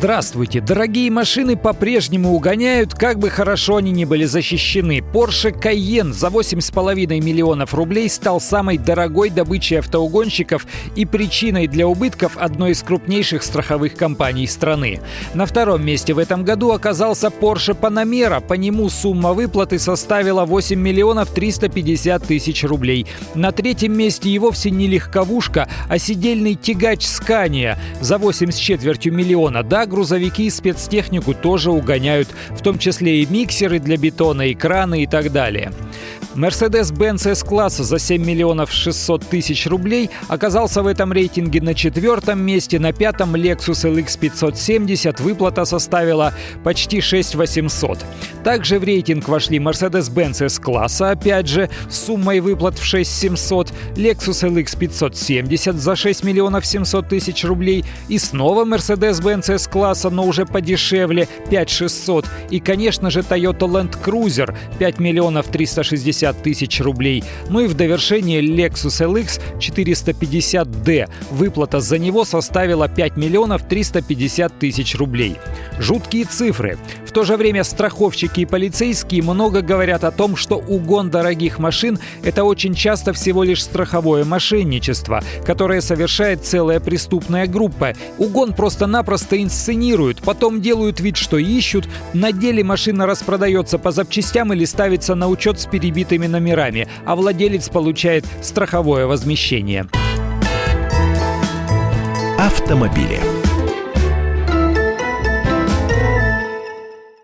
Здравствуйте! Дорогие машины по-прежнему угоняют, как бы хорошо они ни были защищены. Porsche Cayenne за 8,5 миллионов рублей стал самой дорогой добычей автоугонщиков и причиной для убытков одной из крупнейших страховых компаний страны. На втором месте в этом году оказался Porsche Panamera. По нему сумма выплаты составила 8 миллионов 350 тысяч рублей. На третьем месте и вовсе не легковушка, а сидельный тягач Scania за 8 с четвертью миллиона. Да, грузовики и спецтехнику тоже угоняют, в том числе и миксеры для бетона, и краны и так далее. Mercedes-Benz S-класса за 7 миллионов 600 тысяч рублей оказался в этом рейтинге на четвертом месте, на пятом Lexus LX 570 выплата составила почти 6 800. Также в рейтинг вошли Mercedes-Benz S-класса, опять же, с суммой выплат в 6 700, Lexus LX 570 за 6 миллионов 700 тысяч рублей и снова Mercedes-Benz S-класса, но уже подешевле, 5 600 и, конечно же, Toyota Land Cruiser 5 миллионов 360 150 тысяч рублей. Ну и в довершение Lexus LX 450D. Выплата за него составила 5 миллионов 350 тысяч рублей. Жуткие цифры. В то же время страховщики и полицейские много говорят о том, что угон дорогих машин – это очень часто всего лишь страховое мошенничество, которое совершает целая преступная группа. Угон просто-напросто инсценируют, потом делают вид, что ищут, на деле машина распродается по запчастям или ставится на учет с перебитыми номерами, а владелец получает страховое возмещение. Автомобили.